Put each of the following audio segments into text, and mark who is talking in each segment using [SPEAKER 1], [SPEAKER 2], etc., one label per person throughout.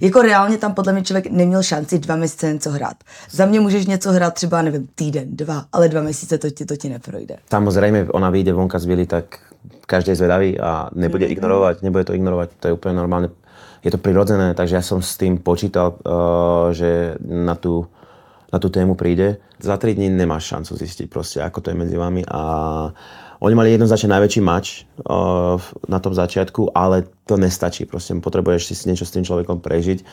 [SPEAKER 1] Jako reálně tam podle mě člověk neměl šanci dva měsíce něco hrát. Za mě můžeš něco hrát třeba, nevím, týden, dva, ale dva měsíce to ti, to ti neprojde.
[SPEAKER 2] Samozrejme, ona vyjde vonka z Vily, tak každý je zvedavý a nebude
[SPEAKER 1] Mhm.
[SPEAKER 2] ignorovať, nebude to ignorovať, to je úplne normálne. Je to prirodzené, takže ja som s tým počítal, uh, že na tú, na tú tému príde. Za tri dní nemáš šancu zistiť proste, ako to je medzi vami a oni mali jednoznačne najväčší mač uh, na tom začiatku, ale to nestačí. Proste potrebuješ si niečo s tým človekom prežiť.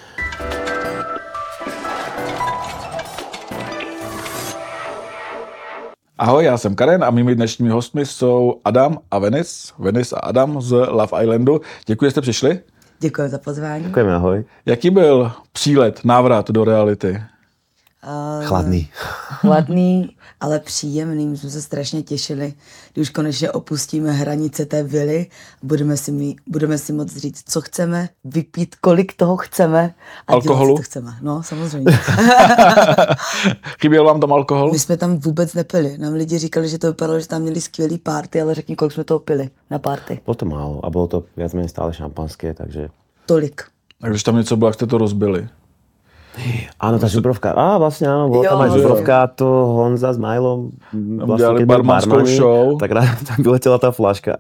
[SPEAKER 3] Ahoj, já jsem Karen a mými dnešními hostmi jsou Adam a Venice. Venice a Adam z Love Islandu. Děkuji, že jste přišli.
[SPEAKER 1] Děkuji za pozvání.
[SPEAKER 2] Ďakujeme, ahoj.
[SPEAKER 3] Jaký byl přílet, návrat do reality?
[SPEAKER 1] Uh,
[SPEAKER 2] Chladný.
[SPEAKER 1] chladný, ale příjemný. My jsme se strašně těšili, když už konečně opustíme hranice té vily. Budeme si, mi, budeme si moc říct, co chceme, vypít, kolik toho chceme. A
[SPEAKER 3] Alkoholu?
[SPEAKER 1] Dělat, co chceme. No, samozřejmě.
[SPEAKER 3] Chyběl vám tam alkohol?
[SPEAKER 1] My jsme tam vůbec nepili. Nám lidi říkali, že to vypadalo, že tam měli skvělý party, ale řekni, kolik jsme toho pili na party.
[SPEAKER 2] Bolo to málo a bolo to menej stále šampanské, takže
[SPEAKER 1] Tolik.
[SPEAKER 3] A když tam něco bylo, jak jste to rozbili?
[SPEAKER 2] Áno, tá žubrovka. Á, vlastne áno, bola tam aj žubrovka, to Honza s Majlom. Vlastne,
[SPEAKER 3] dělali
[SPEAKER 2] keď boli
[SPEAKER 3] barmanskou show.
[SPEAKER 2] Tak rád tam vyletela tá flaška.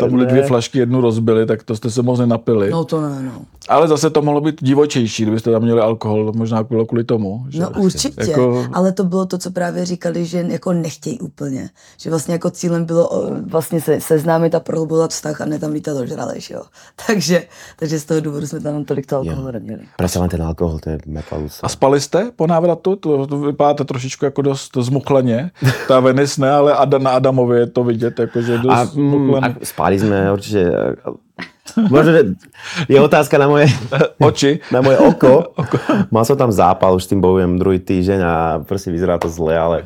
[SPEAKER 3] Tam byly dvě flašky, jednu rozbili, tak to jste se moc nenapili.
[SPEAKER 1] No to ne, no.
[SPEAKER 3] Ale zase to mohlo být divočejší, kdybyste tam měli alkohol, možná bylo kvůli tomu. Že?
[SPEAKER 1] No určitě,
[SPEAKER 3] Jako-
[SPEAKER 1] ale to bylo to, co právě říkali, že jako nechtějí úplně. Že vlastně jako cílem bylo vlastně se, seznámit a prohlubovat vztah a ne tam lítat ožralej, že jo. Takže, takže z toho důvodu jsme tam tolik toho alkoholu neměli.
[SPEAKER 2] Presne len ten alkohol, to je metalus.
[SPEAKER 3] A spali jste po návratu? To, to vypadáte trošičku jako dost zmuchleně. Ta Venice ne, ale Ada, na Adamově je to vidět, jako, že dost
[SPEAKER 2] A, mm, a spali sme určite... Možno, že je otázka na moje,
[SPEAKER 3] Oči.
[SPEAKER 2] na moje oko. Mal som tam zápal, už s tým bojujem druhý týždeň a proste vyzerá to zle, ale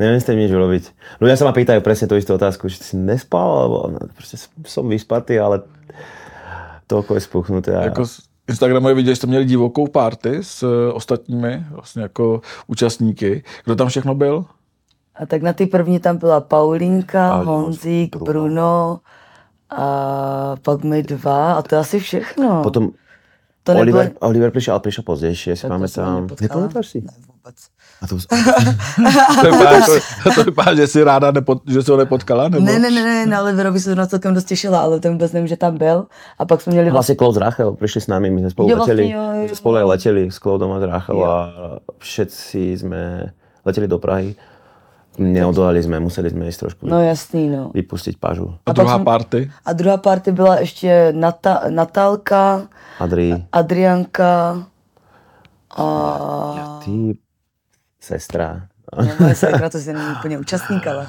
[SPEAKER 2] neviem s tým nič urobiť. Ľudia sa ma pýtajú presne tú istú otázku, či si nespal, alebo no, proste som vyspatý, ale to oko je spuchnuté. A...
[SPEAKER 3] Jako z Instagramu je vidět, že jste měli divokou party s eh, ostatními vlastně jako účastníky. Kdo tam všechno byl?
[SPEAKER 1] A tak na ty první tam byla Paulinka, Honzík,
[SPEAKER 2] Bruno.
[SPEAKER 1] Bruno a pak my dva a to je asi všechno.
[SPEAKER 2] Potom
[SPEAKER 1] to nebylo...
[SPEAKER 2] Oliver, Oliver prišiel, ale
[SPEAKER 1] Tak to jsem
[SPEAKER 2] pamätám.
[SPEAKER 1] nepotkala.
[SPEAKER 2] Nepamätáš si?
[SPEAKER 1] Ne, vůbec.
[SPEAKER 2] A to,
[SPEAKER 3] To vypadá, jako, to vypadá že si ráda, nepot, že se ho nepotkala? Nebo?
[SPEAKER 1] Ne, ne, ne, ne, na Oliverovi se na celkem dost těšila, ale ten vůbec nevím, že tam byl. A pak jsme měli
[SPEAKER 2] Vlastne Klaus Rachel prišli s nami, my sme spolu
[SPEAKER 1] Jo, vlastne
[SPEAKER 2] leteli,
[SPEAKER 1] jo, jo,
[SPEAKER 2] spolu aj leteli s Klaudom a Rachel
[SPEAKER 1] Jo.
[SPEAKER 2] a všetci sme leteli do Prahy. Neodolali sme, museli sme ísť trošku
[SPEAKER 1] No jasný, no.
[SPEAKER 2] vypustiť pažu.
[SPEAKER 3] A
[SPEAKER 1] A
[SPEAKER 3] druhá
[SPEAKER 1] jsem-
[SPEAKER 3] party?
[SPEAKER 1] A druhá party byla ještě Nata, Natálka,
[SPEAKER 2] Adri,
[SPEAKER 1] Adrianka a
[SPEAKER 2] ty, sestra.
[SPEAKER 1] no, moje sekra, to si není úplně účastník, ale...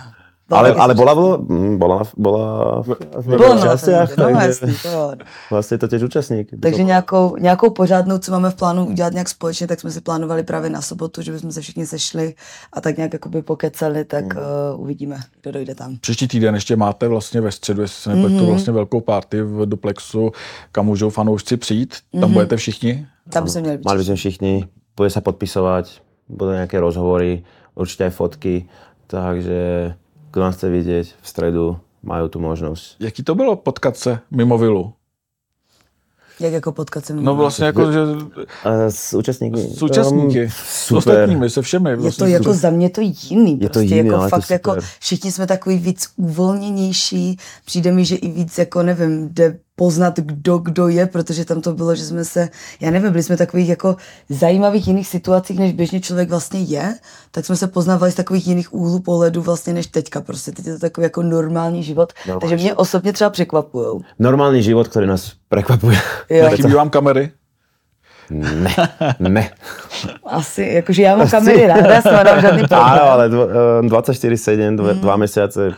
[SPEAKER 2] Ale, ale bola, bola, bola, bola v, v
[SPEAKER 1] Bylo no,
[SPEAKER 2] takže
[SPEAKER 1] jasný, to jo.
[SPEAKER 2] vlastne je to tiež účastník.
[SPEAKER 1] Takže nějakou, nějakou pořádnou, co máme v plánu udělat nějak společně, tak jsme si plánovali právě na sobotu, že bychom se všichni sešli a tak nějak jakoby pokecali, tak uh, uvidíme, kdo dojde tam.
[SPEAKER 3] Příští týden ještě máte vlastně ve středu, jestli se nepletu,
[SPEAKER 1] Mhm.
[SPEAKER 3] vlastně velkou party v Duplexu, kam můžou fanoušci přijít. Tam budete všichni?
[SPEAKER 1] Tam by jsme měli být.
[SPEAKER 2] Mali by sme všichni, bude sa podpisovať, budú nejaké rozhovory, určite aj fotky, takže kto nás chce vidieť v stredu, majú tu možnosť.
[SPEAKER 3] Jaký to bylo potkat se mimo vilu?
[SPEAKER 1] Jak jako potkat se
[SPEAKER 3] No vlastně jako, že
[SPEAKER 2] A s účastníkmi?
[SPEAKER 3] s účastníky,
[SPEAKER 2] Um,
[SPEAKER 3] s ostatními, se všemi.
[SPEAKER 1] Je
[SPEAKER 3] Vlastně
[SPEAKER 1] to jako za mě to jiný.
[SPEAKER 2] Je to
[SPEAKER 1] prostě
[SPEAKER 2] jiný,
[SPEAKER 1] jako
[SPEAKER 2] ale to
[SPEAKER 1] fakt jako
[SPEAKER 2] super.
[SPEAKER 1] všichni jsme takový víc uvolněnější. Přijde mi, že i víc jako nevím, jde poznat, kdo kdo je, protože tam to bylo, že jsme se, já nevím, byli jsme v takových jako zajímavých jiných situacích, než běžně člověk vlastně je, tak jsme se poznávali z takových jiných úhlů pohledu vlastně než teďka. Prostě teď je to takový jako normální život.
[SPEAKER 2] Normální
[SPEAKER 1] Takže mě osobně třeba překvapujou.
[SPEAKER 2] Normálny život, ktorý nás prekvapuje.
[SPEAKER 1] Jo.
[SPEAKER 3] Chybí vám kamery?
[SPEAKER 2] Ne, ne.
[SPEAKER 1] Asi, jakože já mám kamery ráda, nemám žádný problém.
[SPEAKER 2] Áno, ale dvo- eh, 24-7, dva,
[SPEAKER 1] Mm.
[SPEAKER 2] dva mesiace.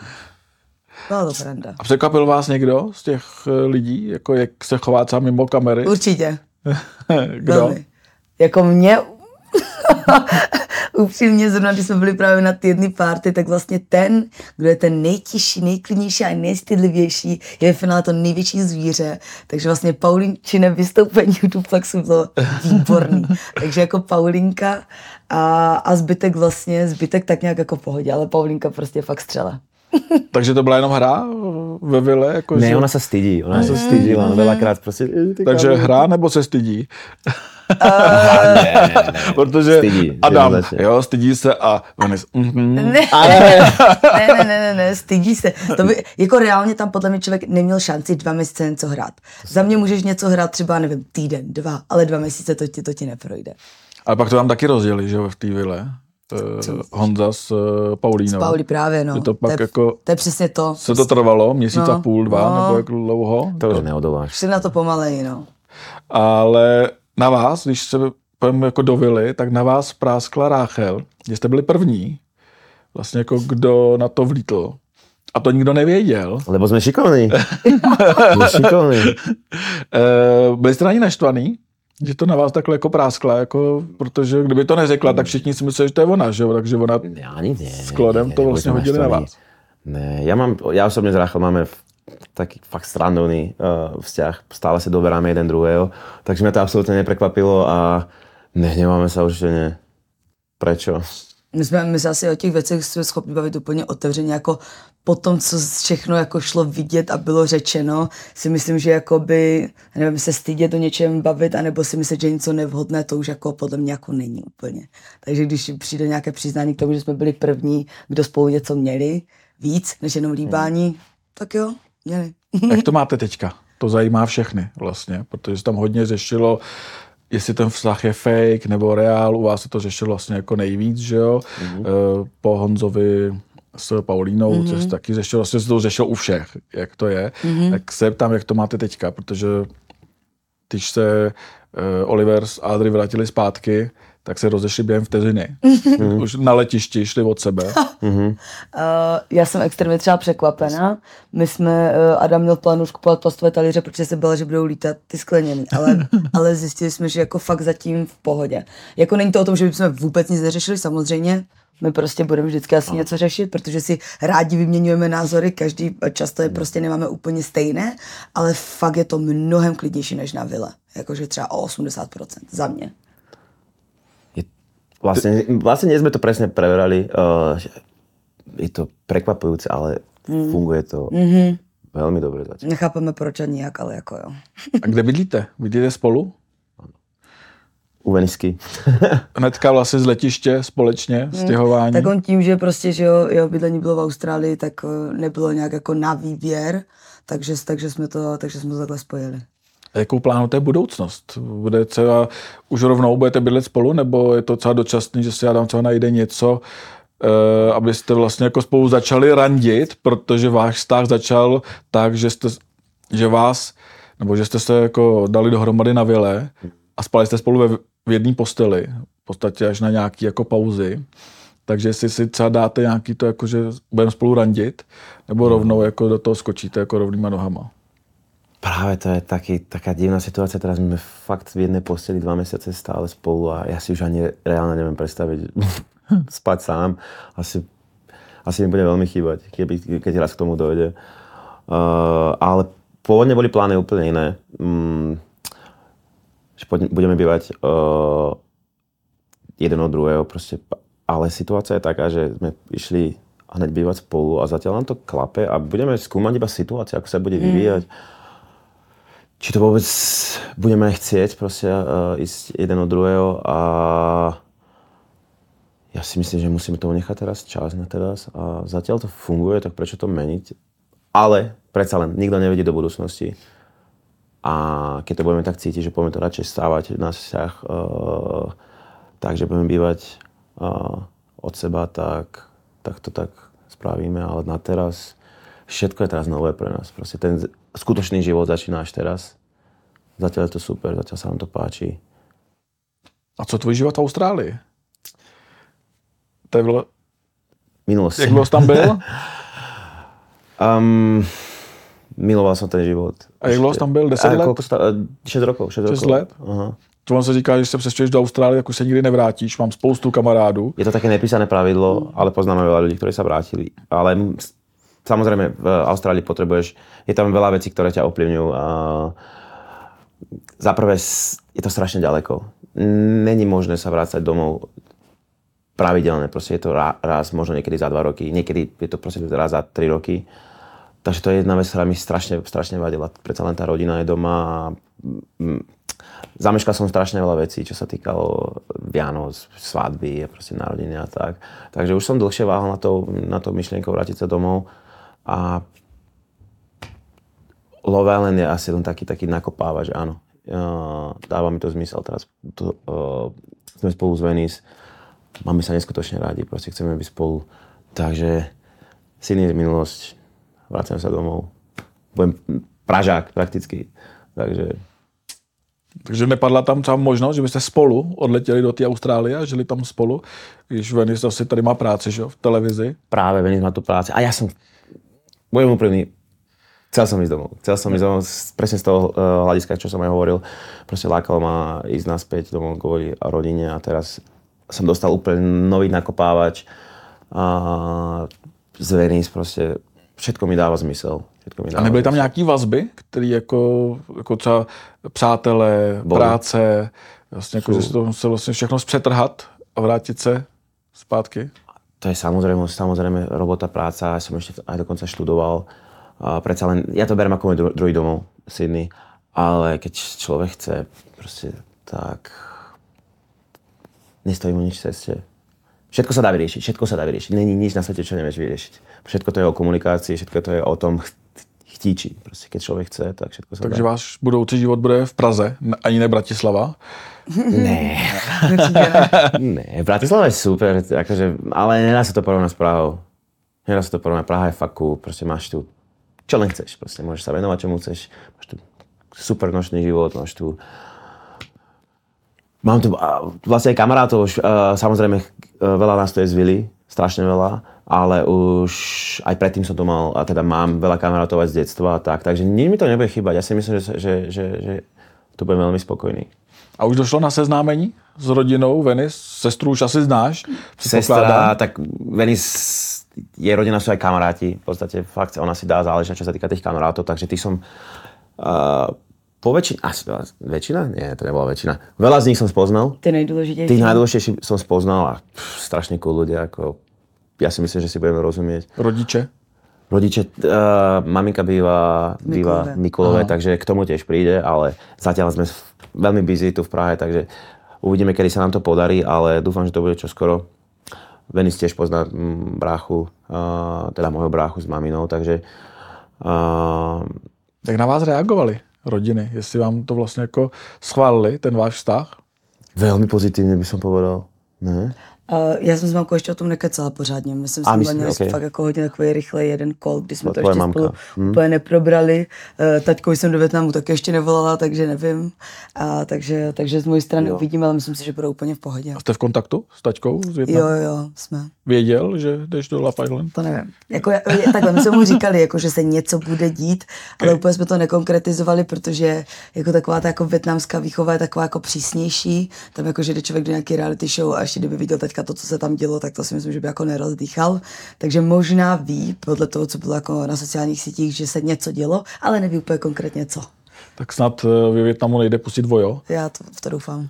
[SPEAKER 1] No to pravda.
[SPEAKER 3] A překvapil vás někdo z těch eh, lidí, jako jak se chová třeba mimo kamery?
[SPEAKER 1] Určitě.
[SPEAKER 3] Kdo?
[SPEAKER 1] Velmi. Jako mě upřímně zrovna, když jsme byli právě na ty jedné party, tak vlastně ten, kdo je ten nejtižší, nejklidnější a nejstydlivější, je ve finále to největší zvíře. Takže vlastně Paulinčine vystoupení v Duplexu bylo výborný. Takže jako Paulinka a, a zbytek vlastně, zbytek tak nějak jako pohodě, ale Paulinka prostě fakt střela.
[SPEAKER 3] Takže to byla jenom hra ve vile? Jako
[SPEAKER 2] Ne,
[SPEAKER 3] že-
[SPEAKER 2] ona sa stydí, ona
[SPEAKER 1] Mm.
[SPEAKER 2] len veľakrát proste... eh, ty
[SPEAKER 3] Takže
[SPEAKER 2] kámo.
[SPEAKER 3] hra nebo se stydí?
[SPEAKER 2] ne, ne, ne.
[SPEAKER 3] Protože
[SPEAKER 2] Stydí,
[SPEAKER 3] Adam, jo, stydí se a Venice, mhm.
[SPEAKER 1] Ne, ne, ne, ne, ne, ne, stydí se. To by, jako reálně tam podle mě člověk neměl šanci dva měsíce něco hrát. Za mě můžeš něco hrát třeba, nevím, týden, dva, ale dva měsíce to ti, to ti neprojde.
[SPEAKER 3] Ale pak to tam taky rozdělili, že jo, v té vile. Uh, Honza s uh, Paulínou.
[SPEAKER 1] Pauli právě, no.
[SPEAKER 3] Je to pak
[SPEAKER 1] je,
[SPEAKER 3] jako-
[SPEAKER 1] to je přesně to.
[SPEAKER 3] Se to trvalo měsíc
[SPEAKER 1] No,
[SPEAKER 3] a půl, dva,
[SPEAKER 1] no.
[SPEAKER 3] nebo jak dlouho.
[SPEAKER 2] To už neodoláš.
[SPEAKER 1] Šli na to pomaleji, no.
[SPEAKER 3] Ale na vás, když se pojďme jako do vily, tak na vás práskla Ráchel, že jste byli první, vlastně jako kdo na to vlítl. A to nikdo nevěděl.
[SPEAKER 2] Lebo jsme šikovní. jsme šikovní.
[SPEAKER 3] E, byli jste na ní naštvaný? Že to na vás takhle jako práskla, jako, protože kdyby to neřekla, tak všichni si mysleli, že to je ona, že jo? Takže ona
[SPEAKER 2] ani ne.
[SPEAKER 3] S Klodem to vlastně hodili na vás.
[SPEAKER 2] Ne, ja, mám, ja osobne s Rachel máme taký fakt strandovný uh, vzťah. Stále sa doberáme jeden druhého. Takže mňa to absolútne neprekvapilo a nehneváme sa určite ne. Prečo?
[SPEAKER 1] My jsme, my se asi o těch věcech jsme schopni bavit úplně otevřeně, jako po tom, co všechno jako šlo vidět a bylo řečeno, si myslím, že jakoby, nevím, se stydět o něčem bavit, anebo si myslet, že je něco nevhodné, to už jako podle mě jako není úplně. Takže když přijde nějaké přiznání k tomu, že jsme byli první, kdo spolu něco měli, víc než jenom líbání, tak jo, měli.
[SPEAKER 3] Jak to máte teďka? To zajímá všechny vlastně, protože se tam hodně řešilo, jestli ten vztah je fake nebo reál. U vás se to řešilo vlastně jako nejvíc, že jo? Mm-hmm. Po Honzovi s Paulínou, mm-hmm. což se taky řešilo, vlastně se to řešilo u všech, jak to je. Mm-hmm. Tak se ptám, jak to máte teďka, protože když se uh, Oliver s Adry vrátili zpátky, tak se rozešli během vteřiny. Mm-hmm. Už na letišti šli od sebe.
[SPEAKER 1] Uh, já jsem extrémně třeba překvapená. My jsme, uh, Adam měl plánu už kupovat plastové talíře, protože se bála, že budou lítat ty skleněný, ale, ale zjistili jsme, že jako fakt zatím v pohodě. Jako není to o tom, že bychom vůbec nic neřešili, samozřejmě, my prostě budeme vždycky asi něco řešit, protože si rádi vyměňujeme názory, každý často je prostě nemáme úplně stejné, ale fakt je to mnohem klidnější než na vile. Jakože třeba o 80% za mě.
[SPEAKER 2] Vlastne, vlastne nie sme to presne preverali. Uh, je to prekvapujúce, ale mm. funguje to mm-hmm. veľmi dobre zatiaľ.
[SPEAKER 1] Nechápeme proč a nijak, ale jako jo.
[SPEAKER 3] A kde bydlíte? Bydlíte spolu?
[SPEAKER 2] U Venisky.
[SPEAKER 3] Hnedka vlastně z letiště společně, stěhování.
[SPEAKER 1] Tak on tím, že prostě, že jo, jeho bydlení bylo v Austrálii, tak eh, nebylo nějak jako na výběr, takže, takže, jsme to, takže jsme to takhle spojili.
[SPEAKER 3] Jakou plánujete budoucnost? Bude třeba, už rovnou budete bydlet spolu, nebo je to třeba dočasný, že si Adam třeba najde něco, eh, abyste vlastně jako spolu začali randit, protože váš vztah začal tak, že jste, že vás, nebo že jste se jako dali dohromady na vile a spali jste spolu ve, v jedné posteli, v podstatě až na nějaký jako pauzy. Takže jestli si třeba dáte nějaký to, jako, že budeme spolu randit, nebo rovnou jako do toho skočíte jako rovnýma nohama.
[SPEAKER 2] Práve to je taký, taká divná situácia. Teraz sme fakt v jednej posteli dva mesiace stále spolu a ja si už ani reálne neviem predstaviť spať sám. Asi, asi mi bude veľmi chýbať, keby, keď raz k tomu dojde. Uh, ale pôvodne boli plány úplne iné. Mm, že budeme bývať uh, jeden od druhého. Proste, ale situácia je taká, že sme išli hneď bývať spolu a zatiaľ nám to klape a budeme skúmať iba situáciu, ako sa bude vyvíjať. Či to vôbec budeme chcieť proste uh, ísť jeden od druhého a ja si myslím, že musíme tomu nechať teraz čas na teraz a zatiaľ to funguje, tak prečo to meniť? Ale predsa len, nikto nevedie do budúcnosti. A keď to budeme tak cítiť, že budeme to radšej stávať na vzťah, uh, tak, že budeme bývať uh, od seba, tak, tak to tak spravíme. Ale na teraz, všetko je teraz nové pre nás. Proste ten skutočný život začína až teraz. Zatiaľ je to super, zatiaľ sa nám to páči.
[SPEAKER 3] A co tvůj život v Austrálii? To je bylo,
[SPEAKER 2] Minulosti.
[SPEAKER 3] jak dlouho tam byl?
[SPEAKER 2] Um, miloval som ten život.
[SPEAKER 3] A jak dlouho tam byl? 10
[SPEAKER 2] A
[SPEAKER 3] let?
[SPEAKER 2] sta- 6 rokov. 6,
[SPEAKER 3] Šest
[SPEAKER 2] rokov.
[SPEAKER 3] let?
[SPEAKER 2] Aha.
[SPEAKER 3] To on se říká, že se přestěhuješ do Austrálie, tak už se nikdy nevrátíš. Mám spoustu kamarádů.
[SPEAKER 2] Je to také nepísané pravidlo, ale poznáme veľa ľudí, ktorí sa vrátili. Ale samozrejme v Austrálii potrebuješ, je tam veľa vecí, ktoré ťa ovplyvňujú. Za prvé je to strašne ďaleko. Není možné sa vrácať domov pravidelne. Proste je to ra- raz, možno niekedy za dva roky, niekedy je to proste raz za tri roky. takže to je jedna vec, ktorá mi strašne, strašne vadila. Predsa len tá rodina je doma a mm, zameškal som strašne veľa vecí, čo sa týkalo Vianoc, svadby a proste narodiny a tak. Takže už som dlhšie váhal na to, na to myšlienkou vrátiť sa domov a Love Island je asi len taký, taký nakopávač, áno. Uh, dáva mi to zmysel teraz. To, uh, sme spolu s Venice, máme sa neskutočne rádi, proste chceme byť spolu. Takže Sydney je minulosť, vracem sa domov. Budem Pražák prakticky. Takže
[SPEAKER 3] Takže nepadla tam třeba možnost, že byste spolu odletěli do té Austrálie a žili tam spolu, když Venice asi tady má práci, že v televizi.
[SPEAKER 2] Práve Venice má tu práci. A ja som, budem úprimný, chcel som ísť domov. Chcel som ísť domov presne z toho uh, hľadiska, čo som aj hovoril. Proste lákalo ma ísť naspäť domov kvôli rodine a teraz som dostal úplne nový nakopávač a z Venice proste všetko mi dáva zmysel. Všetko mi
[SPEAKER 3] A nebyly tam nějaký vazby, které jako, jako třeba přátelé,
[SPEAKER 2] Boli.
[SPEAKER 3] práce, vlastně jako, že si to musel vlastně všechno zpřetrhat a vrátit se zpátky?
[SPEAKER 2] To je samozrejme, samozrejme robota, práca, ja som ešte aj dokonca študoval. A predsa len, ja to berem ako môj dru- druhý domov, Sydney, ale keď človek chce, proste tak nestojí mu nič v ceste. Všetko sa dá vyriešiť, všetko sa dá vyriešiť. Není nič na svete, čo nevieš vyriešiť. Všetko to je o komunikácii, všetko to je o tom ch- chtíči. Proste keď človek chce, tak všetko sa
[SPEAKER 3] Takže
[SPEAKER 2] dá.
[SPEAKER 3] váš budoucí život bude v Praze, ani ne Bratislava.
[SPEAKER 2] Ne, ne, Bratislava je super, akože, ale nedá sa to porovnať s Prahou. Nedá sa to porovnať, Praha je fakt cool, proste máš tu, čo len chceš, proste môžeš sa venovať čomu chceš, máš tu super nočný život, máš tu Mám tu vlastne aj kamarátov, už, uh, samozrejme uh, veľa nás to je z Vily, strašne veľa, ale už aj predtým som to mal, a teda mám veľa kamarátov aj z detstva a tak, takže nič mi to nebude chýbať. Ja si myslím, že, že, že, že tu budem veľmi spokojný.
[SPEAKER 3] A už došlo na seznámení s rodinou Venice? Sestru už asi znáš?
[SPEAKER 2] Sestra, tak Venice, jej rodina sú aj kamaráti. V podstate fakt ona si dá záležať, čo sa týka tých kamarátov, takže ty som uh, po väčšine, asi väčšina? Nie, to nebola väčšina. Veľa z nich som spoznal.
[SPEAKER 1] Ty nejdůležitější.
[SPEAKER 2] Tých najdôležitejších som spoznal a pff, strašne cool ľudia, ako ja si myslím, že si budeme rozumieť.
[SPEAKER 3] Rodiče?
[SPEAKER 2] Rodiče, uh, maminka býva, býva
[SPEAKER 1] Mikulové.
[SPEAKER 2] v Mikulove, takže k tomu tiež príde, ale zatiaľ sme veľmi busy tu v Prahe, takže uvidíme, kedy sa nám to podarí, ale dúfam, že to bude čoskoro. Venice tiež pozná mm, bráchu, uh, teda môjho bráchu s maminou, takže uh,
[SPEAKER 3] Jak na vás reagovali rodiny? Jestli vám to vlastně jako schválili, ten váš vztah?
[SPEAKER 2] veľmi pozitívne by som povedal. Ne?
[SPEAKER 1] Uh, já jsem s mamkou ještě o tom nekecala pořádně. Že jsme měli
[SPEAKER 2] ok.
[SPEAKER 1] fakt jako hodně takový rychlej jeden kol, kdy jsme
[SPEAKER 2] To
[SPEAKER 1] to ještě
[SPEAKER 2] mamka.
[SPEAKER 1] spolu
[SPEAKER 2] Hm.
[SPEAKER 1] úplně neprobrali. Uh, taťkou jsem do Větnamu taky ještě nevolala, takže nevím. A, takže, takže z mojí strany
[SPEAKER 2] Jo.
[SPEAKER 1] uvidíme, ale myslím si, že budou úplně v pohodě.
[SPEAKER 3] A jste v kontaktu s taťkou z Větnamu?
[SPEAKER 1] Jo, jo, jsme.
[SPEAKER 3] Věděl, že jdeš do Love Island?
[SPEAKER 1] To nevím. Jako, takhle, my jsme mu říkali, jako, že se něco bude dít, ale úplně jsme to nekonkretizovali, protože jako taková ta jako větnamská výchova je taková jako přísnější. Tam jako, že jde člověk do nějaký reality show a ještě kdyby viděl teďka to, co se tam dělo, tak to si myslím, že by jako nerozdýchal. Takže možná ví, podle toho, co bylo jako na sociálních sítích, že se něco dělo, ale neví úplně konkrétně co.
[SPEAKER 3] Tak snad eh, ve Větnamu nejde pustit vojo,
[SPEAKER 1] Já to, v to doufám.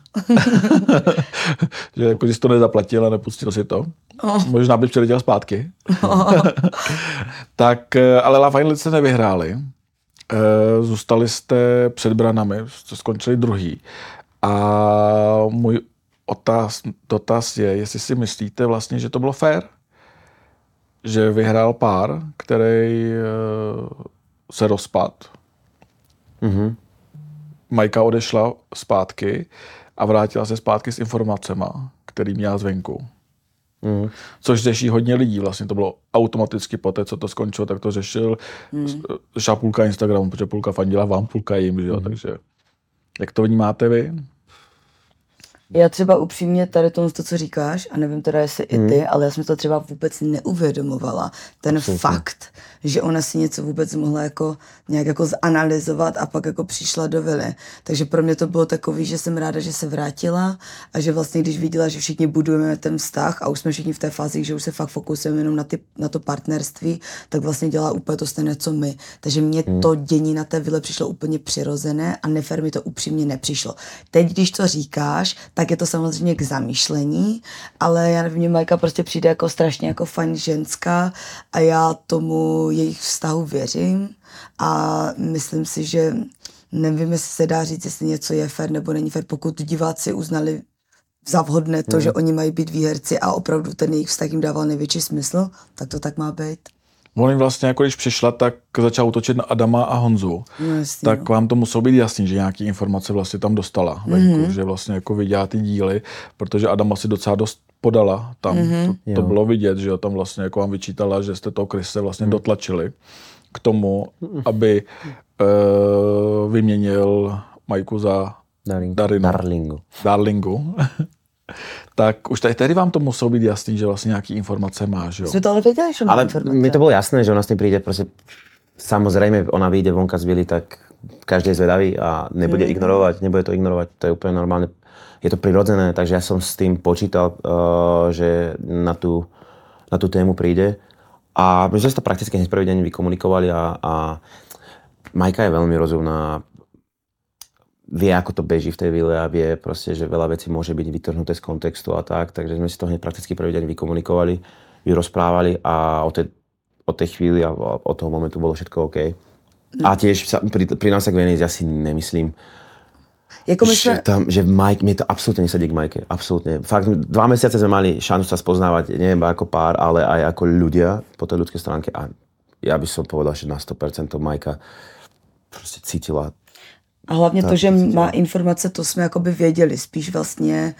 [SPEAKER 3] že jako jsi to nezaplatil a nepustil si to.
[SPEAKER 1] Oh.
[SPEAKER 3] Možná by přiletěl zpátky. tak, eh, ale Love Island jste nevyhráli. Eh, Zůstali jste před branami, jste skončili druhý. A můj otáz, dotaz je, jestli si myslíte vlastně, že to bylo fair, že vyhrál pár, který eh, se rozpad.
[SPEAKER 2] Mhm.
[SPEAKER 3] Majka odešla zpátky a vrátila se zpátky s informacemi, který měla zvenku.
[SPEAKER 2] Mhm.
[SPEAKER 3] Což řeší hodně lidí. Vlastně to bylo automaticky po té, co to skončilo, tak to řešil mm. řešila půlka Instagramu, protože půlka fandila vám, půlka jim, že jo? takže jak to vnímáte vy?
[SPEAKER 1] Já třeba upřímně tady tomu, to, co říkáš, a nevím teda, jestli i ty, ale já jsem to třeba vůbec neuvědomovala. Ten
[SPEAKER 2] Absolutně.
[SPEAKER 1] fakt, že ona si něco vůbec mohla jako nějak jako zanalizovat a pak jako přišla do vily. Takže pro mě to bylo takový, že jsem ráda, že se vrátila a že vlastně, když viděla, že všichni budujeme ten vztah a už jsme všichni v té fázi, že už se fakt fokusujeme jenom na, ty, na to partnerství, tak vlastně dělá úplně to stejné, co my. Takže mně to dění na té vile přišlo úplně přirozené a nefér mi to upřímně nepřišlo. Teď, když to říkáš, tak je to samozřejmě k zamýšlení, ale já nevím, mě Majka prostě přijde jako strašně jako fajn ženská a já tomu jejich vztahu věřím a myslím si, že nevím, jestli se dá říct, jestli něco je fér nebo není fér, pokud diváci uznali za vhodné to,
[SPEAKER 2] Hmm.
[SPEAKER 1] že oni mají být výherci a opravdu ten jejich vztah jim dával největší smysl, tak to tak má být.
[SPEAKER 3] On jim vlastně, jako když přišla, tak začal útočit na Adama a Honzu.
[SPEAKER 1] No, jasně,
[SPEAKER 3] tak vám to muselo být jasný, že nějaký informace vlastně tam dostala venku, mm-hmm. že vlastně jako viděla ty díly, protože Adama si docela dost podala tam. Mm-hmm. To, to
[SPEAKER 2] Jo.
[SPEAKER 3] bylo vidět, že jo, tam vlastně jako vám vyčítala, že jste toho Krise vlastně mm. dotlačili k tomu, aby uh, vyměnil Majku za
[SPEAKER 2] Darling.
[SPEAKER 3] Darinu.
[SPEAKER 2] Darlingu.
[SPEAKER 3] Darlingu. Tak už tady, tehdy vám to muselo být jasný, že vlastně nějaký informace má, že jo?
[SPEAKER 1] Jsme to ale věděli, že má
[SPEAKER 2] Ale
[SPEAKER 1] informace.
[SPEAKER 2] mi to bolo jasné, že ona s tým príde, proste samozrejme, ona vyjde vonka z Vily, tak každý je zvedavý a nebude
[SPEAKER 1] Mm.
[SPEAKER 2] ignorovať, nebude to ignorovať, to je úplne normálne. Je to prirodzené, takže ja som s tým počítal, uh, že na tú, na tú tému príde. A my sme si to prakticky hneď prvý deň vykomunikovali a, a Majka je veľmi rozumná, vie, ako to beží v tej vile a vie proste, že veľa vecí môže byť vytrhnuté z kontextu a tak, takže sme si to hneď prakticky prvý deň vykomunikovali, vyrozprávali a od tej, od tej chvíli a od toho momentu bolo všetko OK. A tiež sa, pri, pri nás sa k ja si nemyslím,
[SPEAKER 1] Jako my
[SPEAKER 2] že,
[SPEAKER 1] jsme,
[SPEAKER 2] tam, že Mike, mne to absolútne nesadí k Majke, absolútne. Fakt, dva mesiace sme mali šancu sa spoznávať, nie iba ako pár, ale aj ako ľudia po tej ľudskej stránke a ja by som povedal, že na 100% to Majka proste cítila
[SPEAKER 1] a hlavně to,
[SPEAKER 2] Tak,
[SPEAKER 1] že
[SPEAKER 2] cítila.
[SPEAKER 1] má informace, to jsme jakoby věděli. Spíš vlastně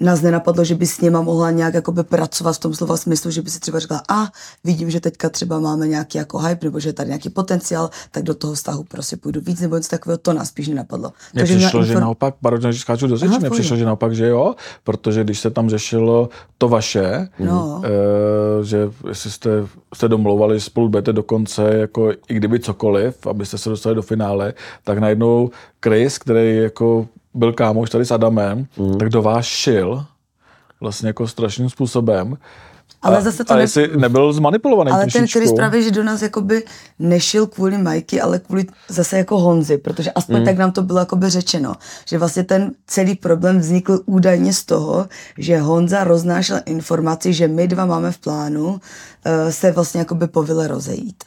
[SPEAKER 1] nás nenapadlo, že by s něma mohla nějak jakoby pracovat v tom slova smyslu, že by si třeba řekla, a vidím, že teďka třeba máme nějaký jako hype, nebo že je tady nějaký potenciál, tak do toho vztahu prostě půjdu víc, nebo něco takového, to nás spíš nenapadlo.
[SPEAKER 3] Mně přišlo, že
[SPEAKER 1] inform-
[SPEAKER 3] naopak, pardon, že skáču do řeči, mně přišlo, že naopak, že jo, protože když se tam řešilo to vaše,
[SPEAKER 1] No.
[SPEAKER 3] e, že jestli jste, jste domlouvali, že spolu budete do konce, jako i kdyby cokoliv, abyste se dostali do finále, tak najednou Chris, který jako byl kámoš tady s Adamem,
[SPEAKER 1] Mhm.
[SPEAKER 3] tak do vás šil vlastně jako strašným způsobem.
[SPEAKER 1] Ale
[SPEAKER 3] a,
[SPEAKER 1] zase to
[SPEAKER 3] a
[SPEAKER 1] ne-
[SPEAKER 3] jestli nebyl zmanipulovaný
[SPEAKER 1] Ale ten. Chris právě, že do nás jakoby nešil kvůli Majky, ale kvůli zase jako Honzi, protože aspoň mm. tak nám to bylo jakoby řečeno, že vlastně ten celý problém vznikl údajně z toho, že Honza roznášel informaci, že my dva máme v plánu uh, se vlastně jakoby po vile rozejít.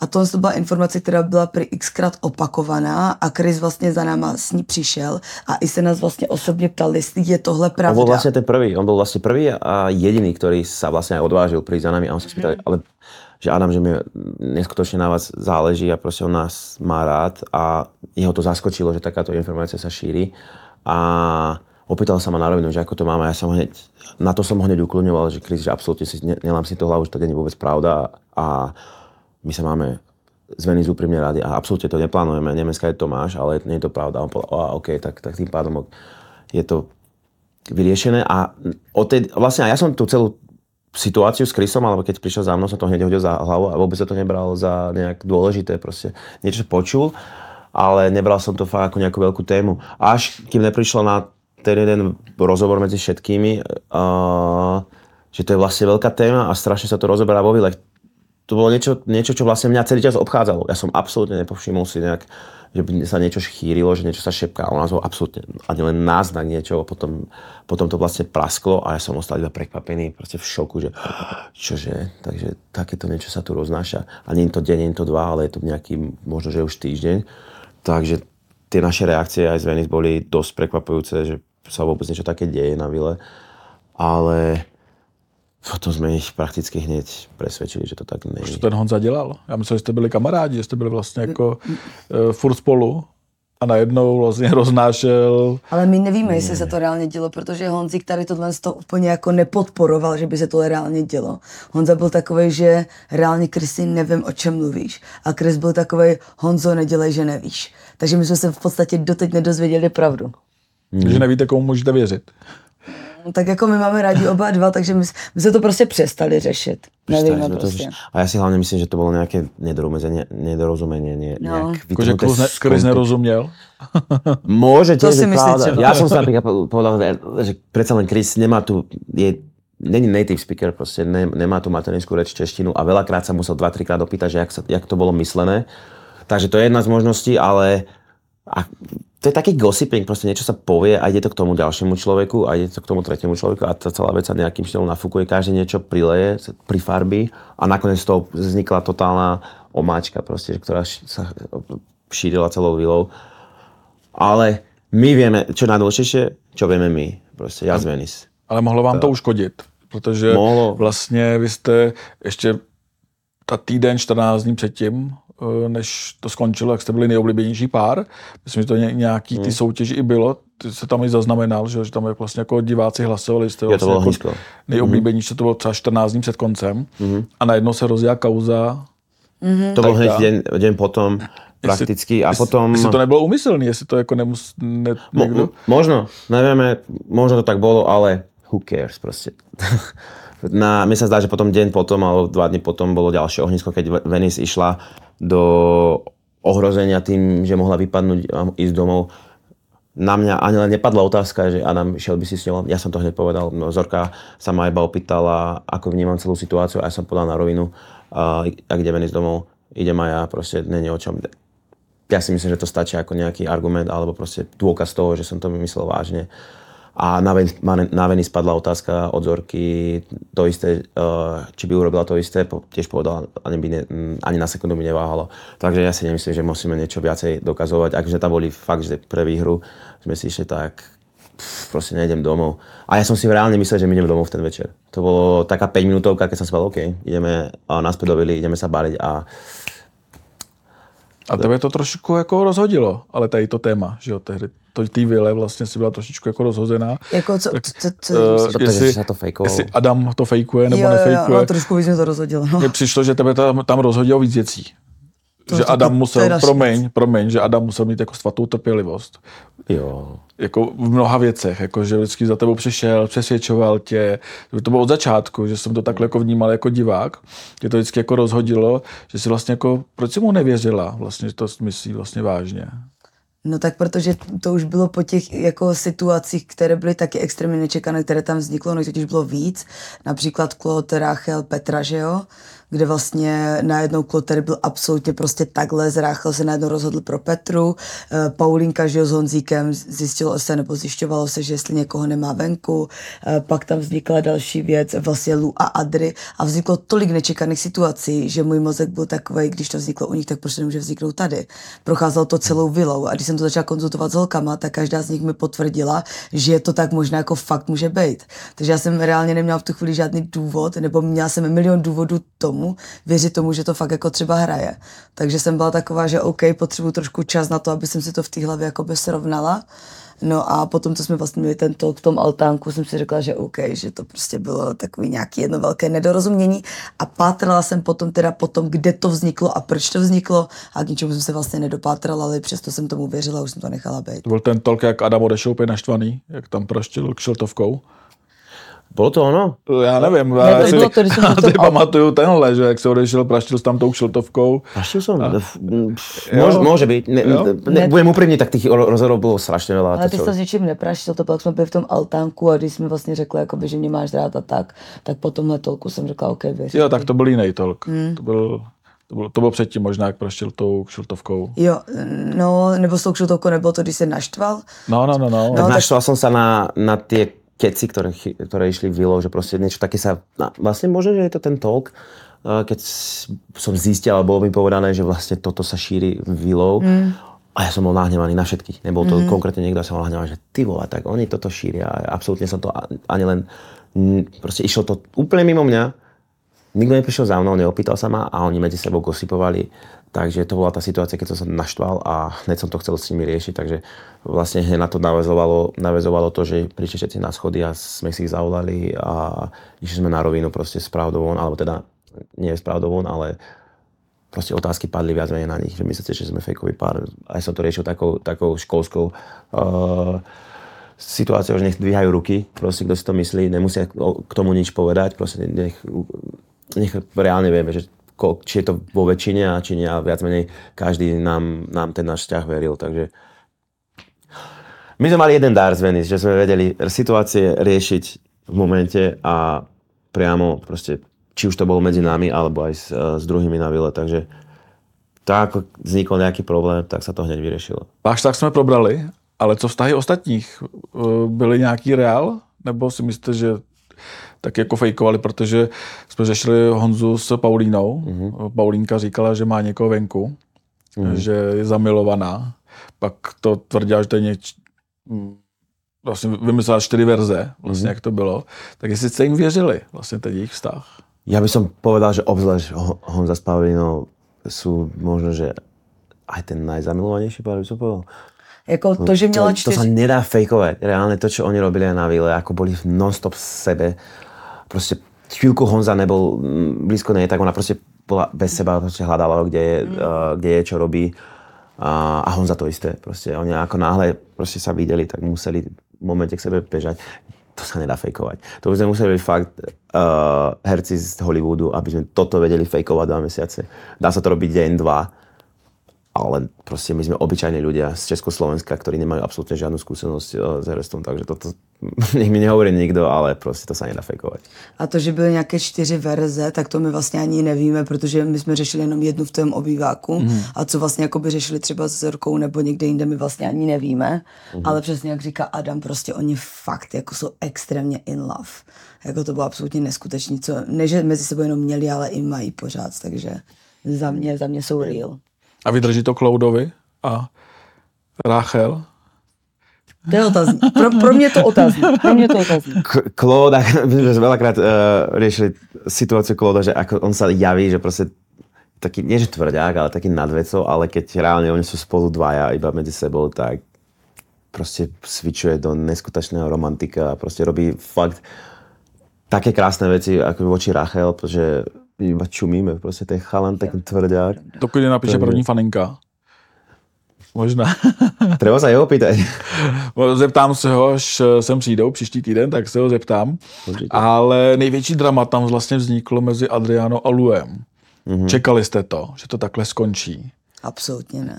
[SPEAKER 1] A to to byla informace, která byla při xkrát opakovaná a Chris vlastně za náma s ní přišel a i se nás vlastně osobně ptal, jestli je tohle
[SPEAKER 2] On
[SPEAKER 1] pravda.
[SPEAKER 2] bol vlastne ten prvý, on bol vlastne prvý a jediný, ktorý sa vlastne aj odvážil prísť za nami a on sa spýtal, ale že Adam, že mi neskutočne na vás záleží a proste on nás má rád a jeho to zaskočilo, že takáto informácia sa šíri a opýtal sa ma na rovinu, že ako to máme. Ja som hneď, na to som ho hneď uklonňoval, že Chris, že absolútne si, ne, nelám si to hlavu, že to nie je vôbec pravda a my sa máme z Venice úprimne rady a absolútne to neplánujeme. Nemecka je Tomáš, ale nie je to pravda. A on povedal, "Á, OK, tak, tak tým pádom je to vyriešené a od tej, vlastne ja som tú celú situáciu s Chrisom, alebo keď prišiel za mnou, som to hneď hodil za hlavu a vôbec sa to nebral za nejak dôležité, proste niečo počul, ale nebral som to fakt ako nejakú veľkú tému. Až kým neprišlo na ten jeden rozhovor medzi všetkými, uh, že to je vlastne veľká téma a strašne sa to rozoberá vo Vile. To bolo niečo, niečo, čo vlastne mňa celý čas obchádzalo. Ja som absolútne nepovšimol si nejak, že by sa niečo chýrilo, že niečo sa šepká. Nás bol absolútne ani len náznak niečo, potom, potom to vlastne prasklo a ja som ostal iba prekvapený, proste v šoku, že čože, takže takéto niečo sa tu roznáša. A nie je to deň, nie je to dva, ale je to nejaký, možno, že už týždeň. Takže tie naše reakcie aj z Venice boli dosť prekvapujúce, že sa vôbec niečo také deje na vile. Ale potom jsme jich prakticky hned presvedčili, že to tak není.
[SPEAKER 3] Co ten Honza dělal? Já myslel, že jste byli kamarádi, že jste byli vlastně jako uh, furt spolu a najednou vlastně roznášel
[SPEAKER 1] Ale my nevíme, jestli se to reálně dělo, protože Honzik tady tohle to úplně jako nepodporoval, že by se to reálně dělo. Honza byl takový, že reálně Kristý nevím, o čem mluvíš. A Chris byl takový, Honzo, nedělej, že nevíš. Takže my jsme se v podstatě doteď nedozvěděli pravdu.
[SPEAKER 3] že nevíte, komu můžete věřit.
[SPEAKER 1] No, tak jako my máme rádi oba dva, takže my, my jsme to prostě přestali řešit. Nevíme
[SPEAKER 2] Prestali sme to
[SPEAKER 1] prostě.
[SPEAKER 2] A ja si hlavne myslím, že to nejaké nedorozumenie, nedorozumenie nie,
[SPEAKER 1] No.
[SPEAKER 2] nejak
[SPEAKER 3] Jako, že
[SPEAKER 2] vytrhnuté
[SPEAKER 3] Chris, ne, Chris nerozuměl.
[SPEAKER 2] Môže
[SPEAKER 1] To si myslíte,
[SPEAKER 2] pravda.
[SPEAKER 1] no.
[SPEAKER 2] Ja som si napríklad povedal, že predsa len Chris nemá tu, je, není native speaker, proste ne, nemá tu materinskú reč češtinu a veľakrát sa musel 2-3 krát opýtať, že jak, sa, jak to bolo myslené. Takže to je jedna z možností, ale a to je taký gossiping, proste niečo sa povie a ide to k tomu ďalšiemu človeku a ide to k tomu tretiemu človeku a tá celá vec sa nejakým štýlom nafúkuje, každý niečo prileje, prifarby a nakoniec z toho vznikla totálna omáčka proste, ktorá sa šírila celou vilou. Ale my vieme, čo je najdôležitejšie, čo vieme my, proste ja z Venice.
[SPEAKER 3] Ale mohlo vám to uškodit, protože
[SPEAKER 2] Mohlo.
[SPEAKER 3] vlastně vy jste ještě ta týden, 14 dní předtím, než to skončilo, jak jste byli nejoblíbenější pár. Myslím, že to ně- nějaký
[SPEAKER 2] Hmm.
[SPEAKER 3] ty soutěži i bylo. Ty se tam i zaznamenal, že, že tam je vlastně jako diváci hlasovali, jste
[SPEAKER 2] to
[SPEAKER 3] vlastně
[SPEAKER 2] bylo
[SPEAKER 3] jako nejoblíbenější, že to bylo třeba 14 dní před koncem. A najednou se rozjela kauza.
[SPEAKER 2] To bol
[SPEAKER 3] Tak
[SPEAKER 2] hneď
[SPEAKER 3] dá.
[SPEAKER 2] deň, deň potom prakticky a potom...
[SPEAKER 3] Jestli to nebylo úmyslný, jestli to jako nemus... Ne,
[SPEAKER 2] Mo,
[SPEAKER 3] někdo...
[SPEAKER 2] mo, možno, nevieme, možno to tak bolo, ale who cares proste. Na, mi sa zdá, že potom deň potom, alebo dva dny potom bolo ďalšie ohnisko, keď Ve- Venice išla do ohrozenia tým, že mohla vypadnúť a ísť domov. Na mňa ani len nepadla otázka, že Adam, šiel by si s ňou. Ja som to hneď povedal. No, Zorka sa ma iba opýtala, ako vnímam celú situáciu a ja som povedal na rovinu, uh, ak ide Venice domov, idem aj ja, proste není o čom ja si myslím, že to stačí ako nejaký argument alebo proste dôkaz toho, že som to myslel vážne. A na, Ven- na- na Veny spadla otázka od Zorky, to isté, eh, či by urobila to isté, tiež povedala, ani, by ne, mm, ani na sekundu by neváhalo. Takže ja si nemyslím, že musíme niečo viacej dokazovať. Ak sme tam boli fakt, že pre výhru sme si išli tak, pff, proste nejdem domov. A ja som si reálne myslel, že my ideme domov v ten večer. To bolo taká 5 minútovka, keď som si OK, ideme naspäť do vily, ideme sa baliť a
[SPEAKER 3] A tebe to trošku jako rozhodilo, ale tady to téma, že jo, tehdy to té vile vlastně si byla trošičku jako rozhozená.
[SPEAKER 1] Jako co,
[SPEAKER 3] Tak,
[SPEAKER 1] co, co,
[SPEAKER 2] Protože
[SPEAKER 3] jestli,
[SPEAKER 2] sa to fejkovalo.
[SPEAKER 3] jestli Adam to fejkuje nebo
[SPEAKER 1] jo, jo,
[SPEAKER 3] nefejkuje.
[SPEAKER 1] no, trošku víc mě to rozhodilo. No.
[SPEAKER 3] Mně přišlo, že tebe tam, tam rozhodilo víc věcí.
[SPEAKER 1] To-
[SPEAKER 3] že
[SPEAKER 1] to-
[SPEAKER 3] Adam
[SPEAKER 1] to- to
[SPEAKER 3] musel,
[SPEAKER 1] další
[SPEAKER 3] promiň, promiň, že Adam musel mít jako svatou trpělivost.
[SPEAKER 2] Jo.
[SPEAKER 3] Jako v mnoha věcech, jako že vždycky za tebou přišel, přesvědčoval tě. To bylo od začátku, že jsem to takhle jako vnímal jako divák. Že to vždycky jako rozhodilo, že si vlastně jako, proč si mu nevěřila vlastně, že to myslí vlastně vážně.
[SPEAKER 1] No tak protože to už bylo po těch jako situacích, které byly taky extrémně nečekané, které tam vzniklo, no totiž bylo víc. Například Claude, Rachel, Petra, že jo? Kde vlastně najednou tady byl absolutně prostě takhle, z Rachel se najednou rozhodl pro Petru, eh, Paulinka, jo, s Honzíkem zjistilo se, nebo zjišťovalo se, že jestli někoho nemá venku, eh, pak tam vznikla další věc, vlastně Lu a Adry a vzniklo tolik nečekaných situací, že můj mozek byl takový, když to vzniklo u nich, tak proč to nemůže vzniknout tady. Procházelo to celou vilou a když jsem to začala konzultovat s holkama, tak každá z nich mi potvrdila, že je to tak možná jako fakt může být. Takže já jsem reálně neměla v tu chvíli žádný důvod, nebo měla jsem milion důvodů tomu, věřit tomu, že to fakt jako třeba hraje. Takže jsem byla taková, že OK, potřebuji trošku čas na to, aby jsem si to v té hlavě jakoby srovnala. No a potom, co jsme vlastně měli ten talk v tom altánku, jsem si řekla, že OK, že to prostě bylo takový nějaký jedno velké nedorozumění a pátrala jsem potom teda potom, kde to vzniklo a proč to vzniklo a k ničemu jsem se vlastně nedopátrala, ale přesto jsem tomu věřila už jsem to nechala být.
[SPEAKER 3] To byl ten tolk, jak Adam odešel úplně naštvaný, jak tam praštil kšeltovkou.
[SPEAKER 2] Bolo to ono?
[SPEAKER 3] Já nevím,
[SPEAKER 1] Ne,
[SPEAKER 3] já
[SPEAKER 1] to
[SPEAKER 3] si,
[SPEAKER 1] bylo to, když jsem
[SPEAKER 3] já
[SPEAKER 1] to-
[SPEAKER 3] si pamatuju tenhle, že jak se odešel, praštil s tam tou kšeltovkou.
[SPEAKER 2] Praštil som?
[SPEAKER 3] A-
[SPEAKER 2] F- m, f- Môže, môže byť. Ne,
[SPEAKER 3] Jo?
[SPEAKER 2] ne, budem úprimný, tak tých ro- rozhodov bolo strašne veľa.
[SPEAKER 1] Ale
[SPEAKER 2] to,
[SPEAKER 1] ty jsi to s ničím nepraštil, to pak jsme byli v tom altánku a když jsme vlastně řekli, jakoby, že mě máš rád a tak, tak po tomhle tolku jsem řekla, OK, věř.
[SPEAKER 3] Jo, tak to byl jiný tolk.
[SPEAKER 1] Hmm.
[SPEAKER 3] To, byl, to, byl, to byl předtím možná, jak praštil tou kšeltovkou.
[SPEAKER 1] Jo, no, nebo s tou kšiltovkou nebylo to, když se naštval.
[SPEAKER 3] No, no, no, no.
[SPEAKER 2] tak
[SPEAKER 1] No, tak-
[SPEAKER 2] naštval som sa na, na tie keci, ktoré, ktoré išli vilou, že proste niečo také sa... No, vlastne možno, že je to ten talk, eh, keď som zistil, alebo bolo mi povedané, že vlastne toto sa šíri vilou. Mm. A ja som bol nahnevaný na všetkých. Nebol to mm. konkrétne niekto, ja som bol nahnevaný, že ty vole, tak oni toto šíria. A absolútne som to ani len... Proste išlo to úplne mimo mňa. Nikto neprišiel za mnou, neopýtal sa ma a oni medzi sebou gosipovali. Takže to bola tá situácia, keď som sa naštval a hneď som to chcel s nimi riešiť. Takže vlastne na to navezovalo, navezovalo to, že prišli všetci na schody a sme si ich zavolali a išli sme na rovinu proste s pravdou von, alebo teda nie s von, ale proste otázky padli viac menej na nich, že myslíte, že sme fejkový pár. Aj som to riešil takou, takou školskou uh, situáciou, že nech dvíhajú ruky, proste kto si to myslí, nemusia k tomu nič povedať, proste nech, nech reálne vieme, že či je to vo väčšine a či nie, a viac menej každý nám, nám ten náš vzťah veril, takže my sme mali jeden dar z Venice, že sme vedeli situácie riešiť v momente a priamo proste, či už to bolo medzi nami, alebo aj s, s druhými na vile, takže tak ako vznikol nejaký problém, tak sa to hneď vyřešilo.
[SPEAKER 3] Váš tak jsme probrali, ale co vztahy ostatních? Eh, Byly nějaký reál? Nebo si myslíte, že tak jako fejkovali, protože jsme řešili Honzu s Paulínou. Mm-hmm. Paulínka říkala, že má někoho venku, mm-hmm. že je zamilovaná. Pak to tvrdila, že to je něč... Vlastně vymyslela čtyři verze, vlastně mm-hmm. jak to bylo. Tak jestli jste jim věřili, vlastně ten jejich vztah.
[SPEAKER 2] Ja by som povedal, že obzvlášť Ho- Honza s Pavlinou sú možno, že aj ten najzamilovanejší pár by som povedal.
[SPEAKER 1] Jako to, že měla
[SPEAKER 2] to, to sa
[SPEAKER 1] čtyři...
[SPEAKER 2] nedá fejkovať. Reálne to, čo oni robili na vile, ako boli non-stop v sebe. Proste chvíľku Honza nebol mm, blízko nej, tak ona proste bola bez seba, proste hľadala, kde je,
[SPEAKER 1] Mm.
[SPEAKER 2] uh, kde je čo robí. A, a Honza to isté. Proste oni ako náhle proste sa videli, tak museli v momente k sebe bežať. To sa nedá fejkovať. To by sme museli byť fakt uh, herci z Hollywoodu, aby sme toto vedeli fejkovať dva mesiace. Dá sa to robiť deň, dva, ale proste my sme obyčajní ľudia z Československa, ktorí nemajú absolútne žiadnu skúsenosť eh, s herectvom, takže toto nech mi nehovorí nikto, ale proste to sa nedá fejkovať.
[SPEAKER 1] A to, že byly nějaké čtyři verze, tak to my vlastně ani nevíme, protože my jsme řešili jenom jednu v tom obýváku mm. a co vlastně jako by řešili třeba s Zorkou nebo někde jinde, my vlastně ani nevíme. Mm. Ale přesně jak říká Adam, prostě oni fakt jako jsou extrémně in love. Jako to bylo absolutně neskutečný, co, ne, že mezi sebou jenom měli, ale i mají pořád, takže za mě, za mě jsou real.
[SPEAKER 3] A vydrží to Cloudovi a Rachel?
[SPEAKER 1] To je otazník. Pro, pro mě to otazník. Pro mě to otazník.
[SPEAKER 2] K- Claude, my sme veľakrát uh, riešili situáciu Claude, že ako on sa javí, že proste taký, nie že tvrdák, ale taký nadvecov, ale keď reálne oni sú spolu dvaja iba medzi sebou, tak proste svičuje do neskutočného romantika a proste robí fakt také krásne veci ako voči Rachel, protože iba čumíme, proste ten chalan taký tvrdák.
[SPEAKER 3] To klidně napíše první faninka. Možná.
[SPEAKER 2] Treba sa jeho pýtať.
[SPEAKER 3] Zeptám se ho, až sem přijdou příští týden, tak se ho zeptám.
[SPEAKER 2] Určitě.
[SPEAKER 3] Ale největší drama tam vlastně vzniklo mezi Adriano a Luem. Mm-hmm. Čekali jste to, že to takhle skončí?
[SPEAKER 1] Absolutně ne.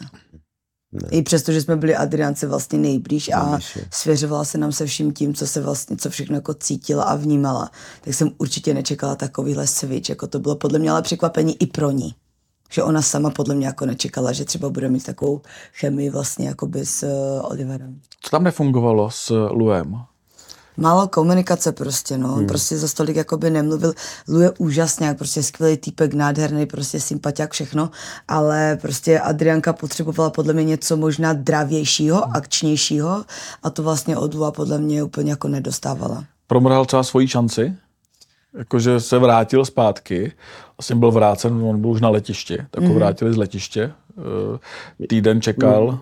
[SPEAKER 1] Ne. I přesto, že jsme byli Adriance vlastně nejblíž a svěřovala se nám se vším tím, co se vlastně, co všechno jako cítila a vnímala, tak jsem určitě nečekala takovýhle switch, jako to bylo podle mě ale překvapení i pro ní. Že ona sama podle mě jako nečekala, že třeba bude mít takovou chemii vlastně jakoby s uh, Oliverem.
[SPEAKER 3] Co tam nefungovalo s Luem?
[SPEAKER 1] Málo komunikace prostě, no. Hmm. Prostě za stolik jakoby nemluvil. Lu je úžasný, jak prostě skvělý týpek, nádherný, prostě sympatiák, všechno, ale prostě Adrianka potřebovala podle mě něco možná dravějšího, akčnějšího a to vlastně od Lua podle mě úplně jako nedostávala.
[SPEAKER 3] Promrhal třeba svoji šanci? Jakože se vrátil zpátky, vlastně byl vrácen, on byl už na letišti, tak ho vrátili z letiště, Eh, týden čekal,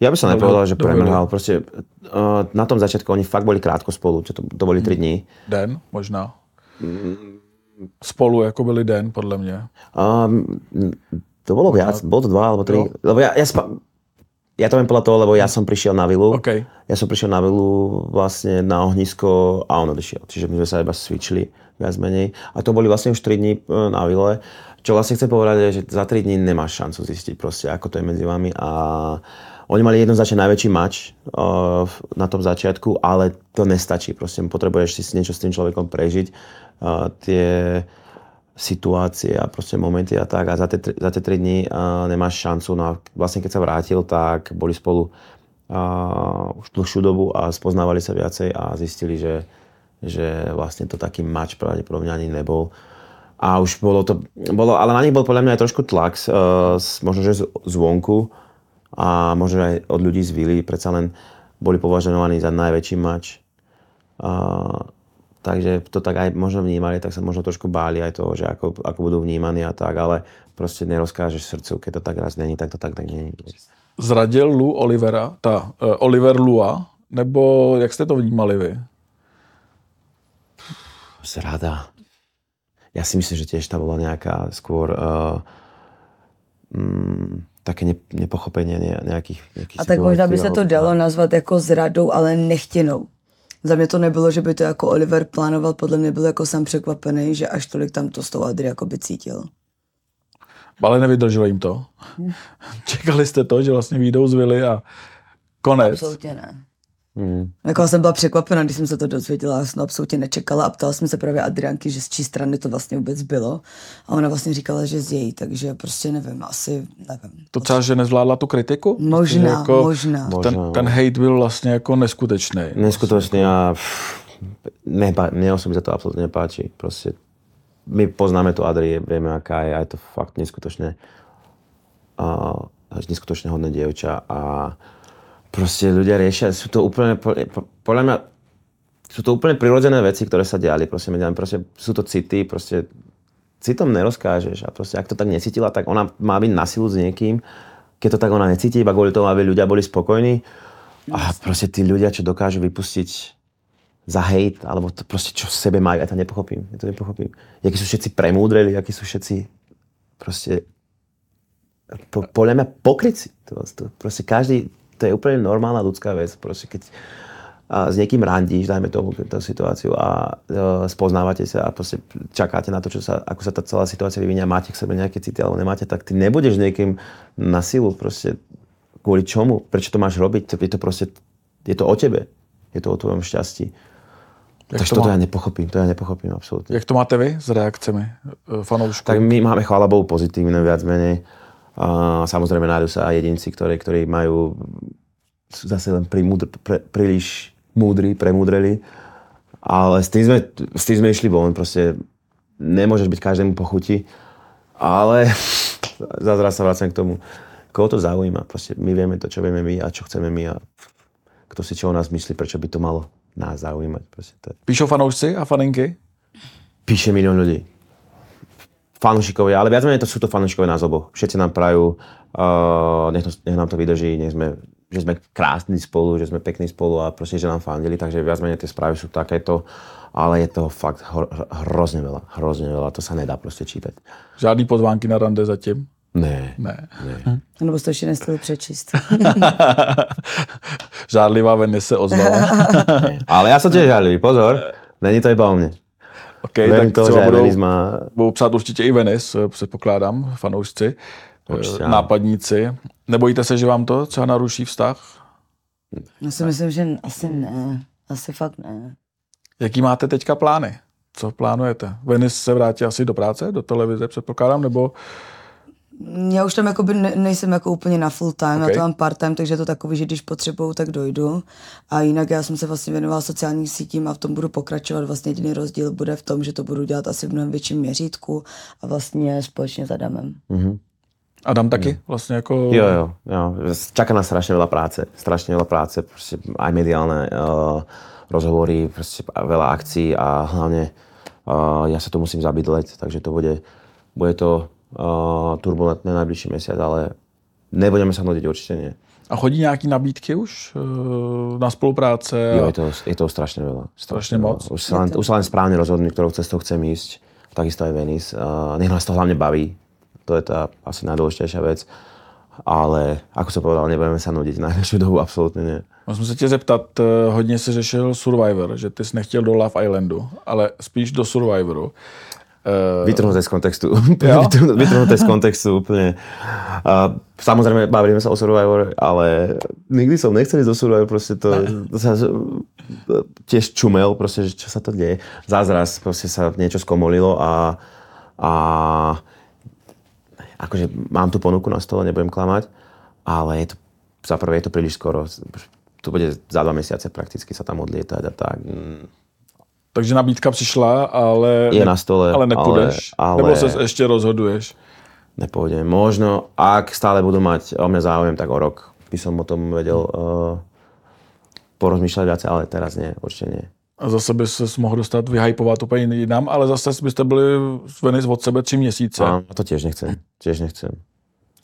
[SPEAKER 2] Ja by som nepovedal, že premrhal. Proste uh, na tom začiatku oni fakt boli krátko spolu, čo to, to boli 3 dní.
[SPEAKER 3] den možná. Spolu jako byli den, podle mě.
[SPEAKER 2] Um, to bolo viac, bolo to dva alebo tri.
[SPEAKER 3] Jo.
[SPEAKER 2] Lebo ja, ja, spa, ja to viem podľa toho, lebo ja som prišiel na vilu.
[SPEAKER 3] OK.
[SPEAKER 2] Ja som prišiel na vilu vlastne na ohnisko a on odišiel. Čiže my sme sa iba switchli viac menej. A to boli vlastne už 3 dní e, na vile. Čo vlastne chcem povedať, je, že za 3 dní nemáš šancu zistiť proste, ako to je medzi vami. A oni mali jednoznačne najväčší mač uh, na tom začiatku, ale to nestačí. Proste potrebuješ si niečo s tým človekom prežiť. Uh, tie situácie a proste momenty a tak. A za tie, za tie 3 dní uh, nemáš šancu. No a vlastne keď sa vrátil, tak boli spolu uh, už dlhšiu dobu a spoznávali sa viacej a zistili, že, že vlastne to taký mač pravdepodobne ani nebol. A už bolo to, bolo, ale na nich bol podľa mňa aj trošku tlak, uh, možno že z, zvonku a možno aj od ľudí z Vily, predsa len boli považovaní za najväčší mač. Uh, takže to tak aj možno vnímali, tak sa možno trošku báli aj toho, že ako, ako budú vnímaní a tak, ale proste nerozkážeš srdcu, keď to tak raz není, tak to tak, tak není.
[SPEAKER 3] Zradil Lu Olivera, ta, uh, Oliver Lua, nebo jak jste to vnímali vy?
[SPEAKER 2] Zrada. Ja si myslím, že tiež tam bola nejaká skôr uh, mm, také ne, nepochopenie ne, nejakých, nejakých
[SPEAKER 1] A tak možná by se to dalo nazvat jako zradou, ale nechtěnou. Za mě to nebylo, že by to jako Oliver plánoval, podle mě byl jako sám překvapený, že až tolik tam to s tou Adri jako by cítil.
[SPEAKER 3] Ale nevydrželo jim to. Čekali jste to, že vlastně výjdou z vily a konec.
[SPEAKER 1] Absolutně ne.
[SPEAKER 2] Mm.
[SPEAKER 1] Jako jsem byla překvapena, když jsem se to dozvěděla, já jsem to absolutně nečekala a ptala jsem se právě Adrianky, že z čí strany to vlastně vůbec bylo. A ona vlastně říkala, že z její, takže prostě nevím, asi nevím.
[SPEAKER 3] To třeba, že nezvládla tu kritiku?
[SPEAKER 1] Možná,
[SPEAKER 3] Jako
[SPEAKER 1] možná.
[SPEAKER 3] Ten, ten hate byl vlastně jako neskutečný.
[SPEAKER 2] Neskutočný a pff, nepá, mne osobne sa to absolútne nepáči. Proste, my poznáme tu Adri, vieme, aká je a je to fakt neskutočné a neskutočne hodné dievča a proste ľudia riešia, sú to úplne, po- po- podľa mňa, sú to úplne prirodzené veci, ktoré sa diali, proste, medzi nami. proste sú to city, proste citom nerozkážeš a proste ak to tak necítila, tak ona má byť na silu s niekým, keď to tak ona necíti, iba kvôli tomu, aby ľudia boli spokojní. A proste tí ľudia, čo dokážu vypustiť za hejt, alebo to proste čo v sebe majú, ja to nepochopím, ja to nepochopím. Jakí sú všetci premúdreli, akí sú všetci proste po, podľa mňa pokryci. To, to, proste každý, to je úplne normálna ľudská vec. Proste keď a s niekým randíš, dajme tomu tú situáciu a e, spoznávate sa a proste čakáte na to, čo sa, ako sa tá celá situácia vyvinie a máte k sebe nejaké city alebo nemáte, tak ty nebudeš s niekým na silu proste kvôli čomu, prečo to máš robiť, je to proste, je to o tebe, je to o tvojom šťastí.
[SPEAKER 3] Jak
[SPEAKER 2] Takže
[SPEAKER 3] to
[SPEAKER 2] toto
[SPEAKER 3] má-
[SPEAKER 2] ja nepochopím, to ja nepochopím absolútne.
[SPEAKER 3] Jak to máte vy s reakcemi eh, fanoušků?
[SPEAKER 2] Tak my máme, chvála Bohu, pozitívne viac menej. A samozrejme nájdú sa aj jedinci, ktorí, ktorí majú sú zase len primúdr, pre, príliš múdri, premúdreli. Ale s tým, sme, s tým sme išli von. Proste nemôžeš byť každému pochuti. Ale zase sa vracam k tomu. Koho to zaujíma? Proste my vieme to, čo vieme my a čo chceme my. A kto si čo o nás myslí, prečo by to malo nás zaujímať. Proste to je
[SPEAKER 3] Píšou fanoušci a faninky?
[SPEAKER 2] píše milión ľudí. Fanúšikovia, ale viac menej to sú to fanúšikovia nás oboch. Všetci nám prajú, uh, nech, to, nech nám to vydrží, nech sme, že sme krásni spolu, že sme pekní spolu a proste, že nám fandili, takže viac menej tie správy sú takéto, ale je toho fakt hro, hrozne veľa, hrozne veľa, to sa nedá proste čítať.
[SPEAKER 3] Žádný pozvánky na rande zatím?
[SPEAKER 2] Ne,
[SPEAKER 3] Ne.
[SPEAKER 2] ne.
[SPEAKER 1] Nebo jste to ještě nestihli přečíst.
[SPEAKER 3] Žádlivá Venice se ozvala.
[SPEAKER 2] Ale ja som tiež žalivý, pozor, není to iba o mne.
[SPEAKER 3] OK,
[SPEAKER 2] Verím
[SPEAKER 3] tak
[SPEAKER 2] že
[SPEAKER 3] třeba budou,
[SPEAKER 2] Venice má
[SPEAKER 3] budou psát určitě i Venice, eh, předpokládám, fanoušci, eh,
[SPEAKER 2] Určitě ano.
[SPEAKER 3] nápadníci. Nebojíte se, že vám to třeba naruší vztah?
[SPEAKER 1] Já si myslím, že asi ne. Asi fakt ne.
[SPEAKER 3] Jaký máte teďka plány? Co plánujete? Venice se vrátí asi do práce, do televize, předpokládám, nebo
[SPEAKER 1] Já už tam jakoby ne, nejsem jako úplně na full time,
[SPEAKER 3] Ok.
[SPEAKER 1] okay. já to mám part time, takže je to takový, že když potřebuju, tak dojdu. A jinak já jsem se vlastně věnovala sociálním sítím a v tom budu pokračovat. Vlastně jediný rozdíl bude v tom, že to budu dělat asi v mnohem větším měřítku a vlastně společně s Adamem.
[SPEAKER 3] Adam taky vlastně jako...
[SPEAKER 2] Jo, jo, jo. Čaká nás strašne veľa práce. Strašne veľa práce, proste aj mediálne uh, rozhovory, proste veľa akcií a hlavne uh, ja sa to musím zabydleť, takže to bude, bude to turbulentné najbližší mesiac, ale nebudeme sa nudiť, určite nie.
[SPEAKER 3] A chodí nějaký nabídky už eh, na spolupráce?
[SPEAKER 2] Jo, je to, je to strašne veľa.
[SPEAKER 3] Strašne moc?
[SPEAKER 2] Už sa, len, už len správne rozhodnúť, ktorou cestou chcem ísť. Takisto aj Venice. Uh, nech nás to hlavne baví. To je tá asi najdôležitejšia vec. Ale, ako som povedal, nebudeme sa nudiť na najbližšiu dobu, absolútne nie.
[SPEAKER 3] Musím se tě zeptat, eh, hodně si řešil Survivor, že ty jsi nechtěl do Love Islandu, ale spíš do Survivoru. Eh,
[SPEAKER 2] Vytrhnuté z kontextu. Vytrhnuté- z kontextu úplne. A samozrejme, bavíme sa o Survivor, ale nikdy som nechcel ísť do Survivor, proste to, to sa tiež čumel, proste, že čo sa to deje. Zázraz proste sa niečo skomolilo a, a akože mám tu ponuku na stole, nebudem klamať, ale je to, za prvé je to príliš skoro. To bude za dva mesiace prakticky sa tam odlietať a tak.
[SPEAKER 3] Takže nabídka přišla, ale,
[SPEAKER 2] Je na stole,
[SPEAKER 3] ale nepůjdeš.
[SPEAKER 2] ale-
[SPEAKER 3] Nebo
[SPEAKER 2] ale-
[SPEAKER 3] se ještě rozhoduješ.
[SPEAKER 2] nepôjdem. Možno, ak stále budú mať o mňa záujem, tak o rok by som o tom vedel uh, porozmýšľať viacej, ale teraz nie, určite nie.
[SPEAKER 3] A zase by se mohl dostat vyhypovat úplně jinam, ale zase byste byli s Venice od sebe tři měsíce.
[SPEAKER 2] A to tiež nechcem, tiež nechcem.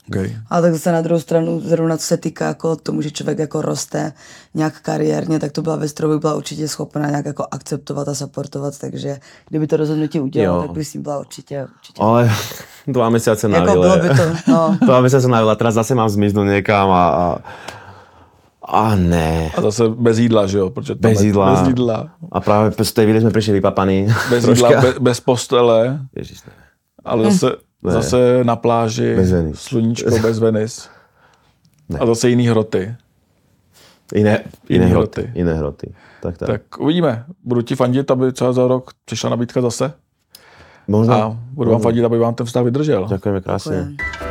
[SPEAKER 3] Okay.
[SPEAKER 1] Ale tak zase na druhou stranu, zrovna co se týká jako tomu, že člověk jako roste nějak kariérně, tak to byla věc, kterou by byla určitě schopná nějak jako akceptovat a supportovat, takže kdyby to rozhodnutí udělal,
[SPEAKER 2] Jo.
[SPEAKER 1] tak by s ním byla určitě, určitě.
[SPEAKER 2] Ale dva mesiace na
[SPEAKER 1] Jako bylo by to, no.
[SPEAKER 2] dva mesiace na vile, teraz zase mám zmiznúť niekam a, a, a ne.
[SPEAKER 3] A zase bez jídla, že jo? Protože tam
[SPEAKER 2] Bez jídla.
[SPEAKER 3] Bez jídla.
[SPEAKER 2] A práve z tej vily sme prišli vypapaní.
[SPEAKER 3] Bez jídla, be, bez postele,
[SPEAKER 2] Ježiš, ne.
[SPEAKER 3] ale zase,
[SPEAKER 2] Ne.
[SPEAKER 3] zase na pláži,
[SPEAKER 2] Bez Venice.
[SPEAKER 3] sluníčko bez Venice.
[SPEAKER 2] Ne.
[SPEAKER 3] A zase jiný hroty.
[SPEAKER 2] Iné, iné,
[SPEAKER 3] Iné
[SPEAKER 2] hroty.
[SPEAKER 3] hroty.
[SPEAKER 2] Iné hroty. Tak, tak.
[SPEAKER 3] tak. Uvidíme. Budu ti fandit, aby třeba za rok přišla nabídka zase.
[SPEAKER 2] Možno.
[SPEAKER 3] A budu vám fandit, aby vám ten vztah vydržel.
[SPEAKER 2] Ďakujeme krásne.
[SPEAKER 1] Děkujem.